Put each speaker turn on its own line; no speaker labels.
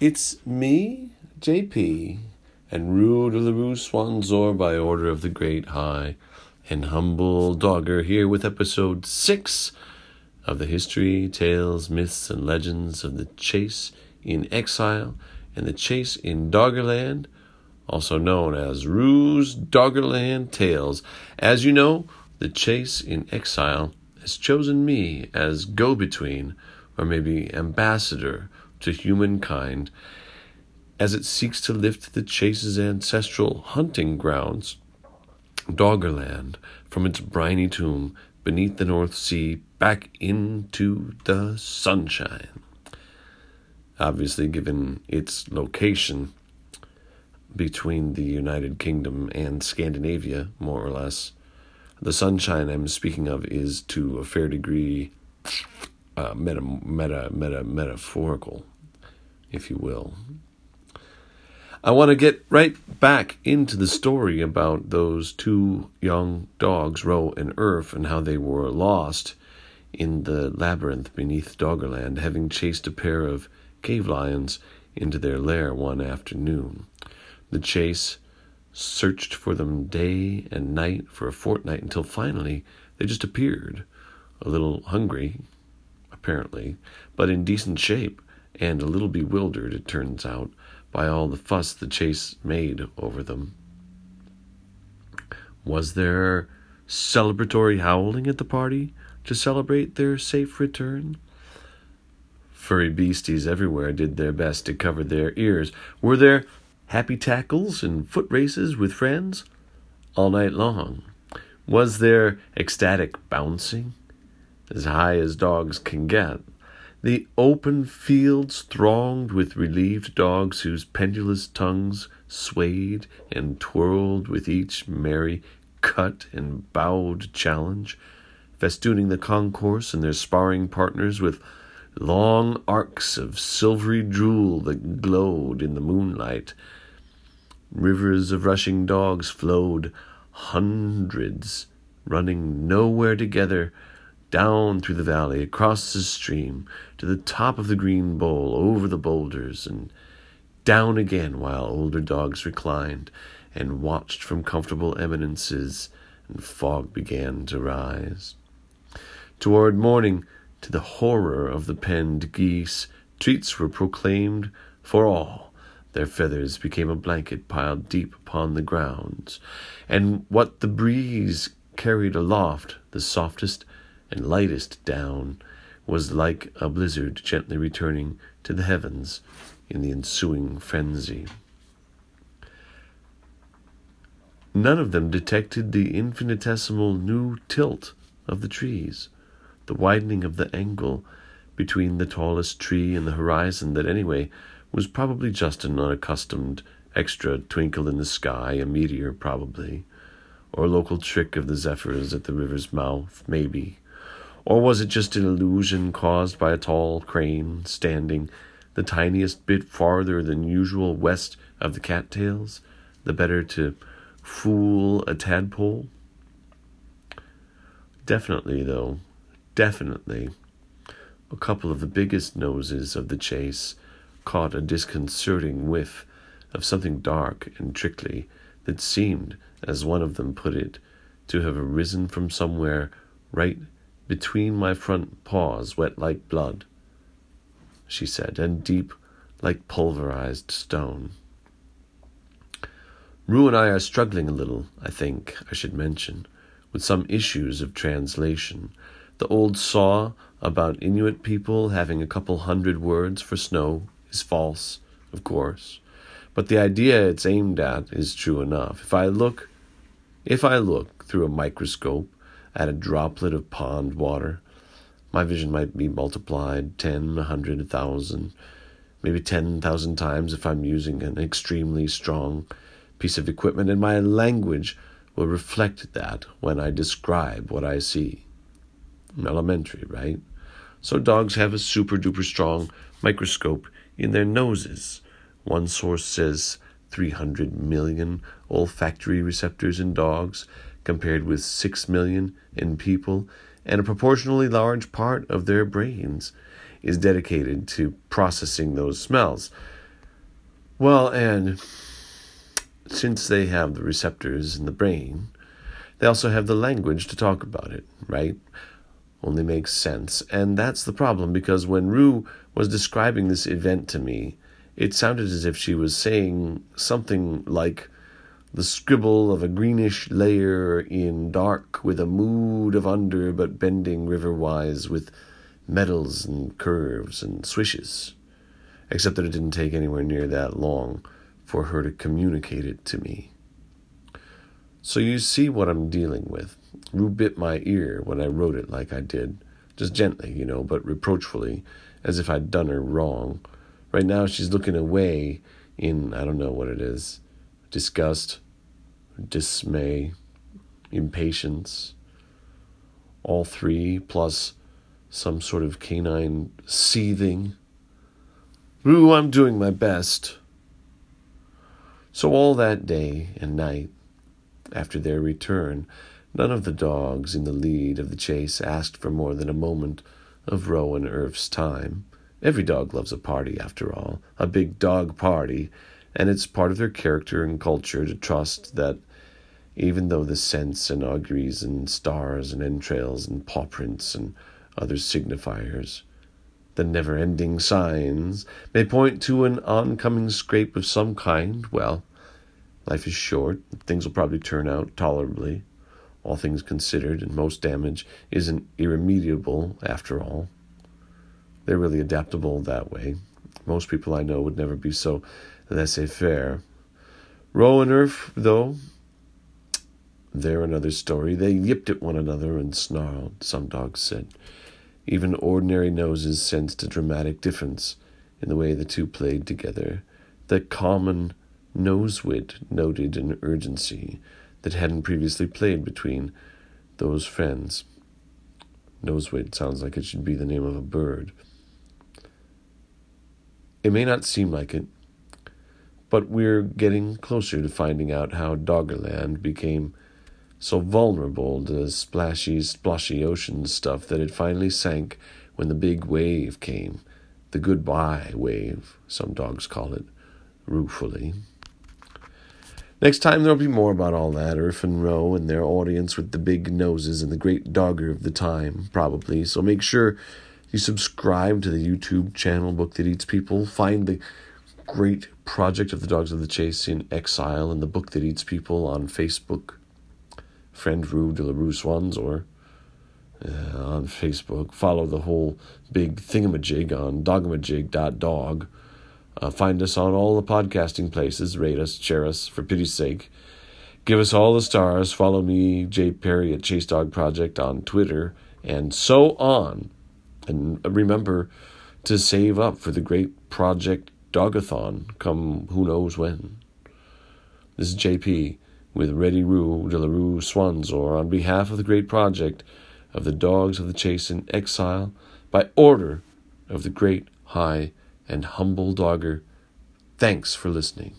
It's me, JP, and Rue de la Rue Swanzor by order of the Great High, and humble Dogger here with episode 6 of the history, tales, myths, and legends of the chase in exile and the chase in Doggerland, also known as Rue's Doggerland Tales. As you know, the chase in exile has chosen me as go between, or maybe ambassador to humankind as it seeks to lift the chase's ancestral hunting grounds, Doggerland, from its briny tomb beneath the North Sea back into the sunshine. Obviously, given its location between the United Kingdom and Scandinavia, more or less, the sunshine I'm speaking of is to a fair degree uh, meta, meta, meta, metaphorical, if you will. I want to get right back into the story about those two young dogs, Ro and Urf, and how they were lost in the labyrinth beneath Doggerland, having chased a pair of cave lions into their lair one afternoon. The chase searched for them day and night for a fortnight until finally they just appeared, a little hungry, apparently, but in decent shape, and a little bewildered, it turns out, by all the fuss the chase made over them. Was there celebratory howling at the party to celebrate their safe return? Furry beasties everywhere did their best to cover their ears. Were there happy tackles and foot races with friends all night long? Was there ecstatic bouncing? As high as dogs can get. The open fields thronged with relieved dogs whose pendulous tongues swayed and twirled with each merry cut and bowed challenge, festooning the concourse and their sparring partners with long arcs of silvery drool that glowed in the moonlight. Rivers of rushing dogs flowed, hundreds, running nowhere together down through the valley, across the stream, to the top of the green bowl, over the boulders, and down again while older dogs reclined and watched from comfortable eminences, and fog began to rise. Toward morning, to the horror of the penned geese, treats were proclaimed for all. Their feathers became a blanket piled deep upon the grounds, and what the breeze carried aloft, the softest and lightest down was like a blizzard gently returning to the heavens in the ensuing frenzy. None of them detected the infinitesimal new tilt of the trees, the widening of the angle between the tallest tree and the horizon that anyway was probably just an unaccustomed extra twinkle in the sky, a meteor probably, or a local trick of the zephyrs at the river's mouth, maybe, or was it just an illusion caused by a tall crane standing the tiniest bit farther than usual west of the cattails, the better to fool a tadpole? Definitely, though, definitely, a couple of the biggest noses of the chase caught a disconcerting whiff of something dark and trickly that seemed, as one of them put it, to have arisen from somewhere right between my front paws, wet like blood, she said, and deep like pulverized stone. Rue and I are struggling a little, I think I should mention, with some issues of translation. The old saw about Inuit people having a couple hundred words for snow is false, of course, but the idea it's aimed at is true enough. If I look, if I look through a microscope at a droplet of pond water, my vision might be multiplied ten, a hundred, a thousand, maybe ten thousand times if I'm using an extremely strong piece of equipment, and my language will reflect that when I describe what I see. Elementary, right? So dogs have a super duper strong microscope in their noses. One source says 300 million olfactory receptors in dogs, compared with 6 million in people, and a proportionally large part of their brains is dedicated to processing those smells. Well, and since they have the receptors in the brain, they also have the language to talk about it, right? Only makes sense. And that's the problem because when Rue was describing this event to me, it sounded as if she was saying something like the scribble of a greenish layer in dark with a mood of under but bending riverwise with metals and curves and swishes. Except that it didn't take anywhere near that long for her to communicate it to me. So you see what I'm dealing with. Rue bit my ear when I wrote it like I did, just gently, you know, but reproachfully, as if I'd done her wrong. Right now she's looking away in, I don't know what it is, disgust, dismay, impatience, all three, plus some sort of canine seething. Rue, I'm doing my best. So all that day and night, after their return, none of the dogs in the lead of the chase asked for more than a moment of Ro and Irf's time. Every dog loves a party, after all, a big dog party, and it's part of their character and culture to trust that even though the scents and auguries and stars and entrails and paw prints and other signifiers, the never ending signs, may point to an oncoming scrape of some kind, well, life is short, things will probably turn out tolerably, all things considered, and most damage isn't irremediable after all. They're really adaptable that way. Most people I know would never be so laissez faire. Roe and Irf, though, they're another story. They yipped at one another and snarled, some dogs said. Even ordinary noses sensed a dramatic difference in the way the two played together. That common nose wit noted an urgency that hadn't previously played between those friends. Nosewit sounds like it should be the name of a bird. It may not seem like it, but we're getting closer to finding out how Doggerland became so vulnerable to splashy, splashy ocean stuff that it finally sank when the big wave came. The goodbye wave, some dogs call it, ruefully. Next time there'll be more about all that, Irf and Roe and their audience with the big noses and the great dogger of the time, probably. So make sure you subscribe to the YouTube channel Book That Eats People. Find the great project of the Dogs of the Chase in Exile and the Book That Eats People on Facebook friend Rue de la Rue Swanzor uh, on Facebook. Follow the whole big thingamajig on dogamajig.dog. Uh, find us on all the podcasting places. Rate us, share us, for pity's sake. Give us all the stars. Follow me, Jay Perry at Chase Dog Project on Twitter, and so on. And remember to save up for the great Project Dogathon come who knows when. This is JP with Ready Rue de la Rue Swanzor on behalf of the great project of the Dogs of the Chase in Exile by order of the great, high, and humble dogger. Thanks for listening.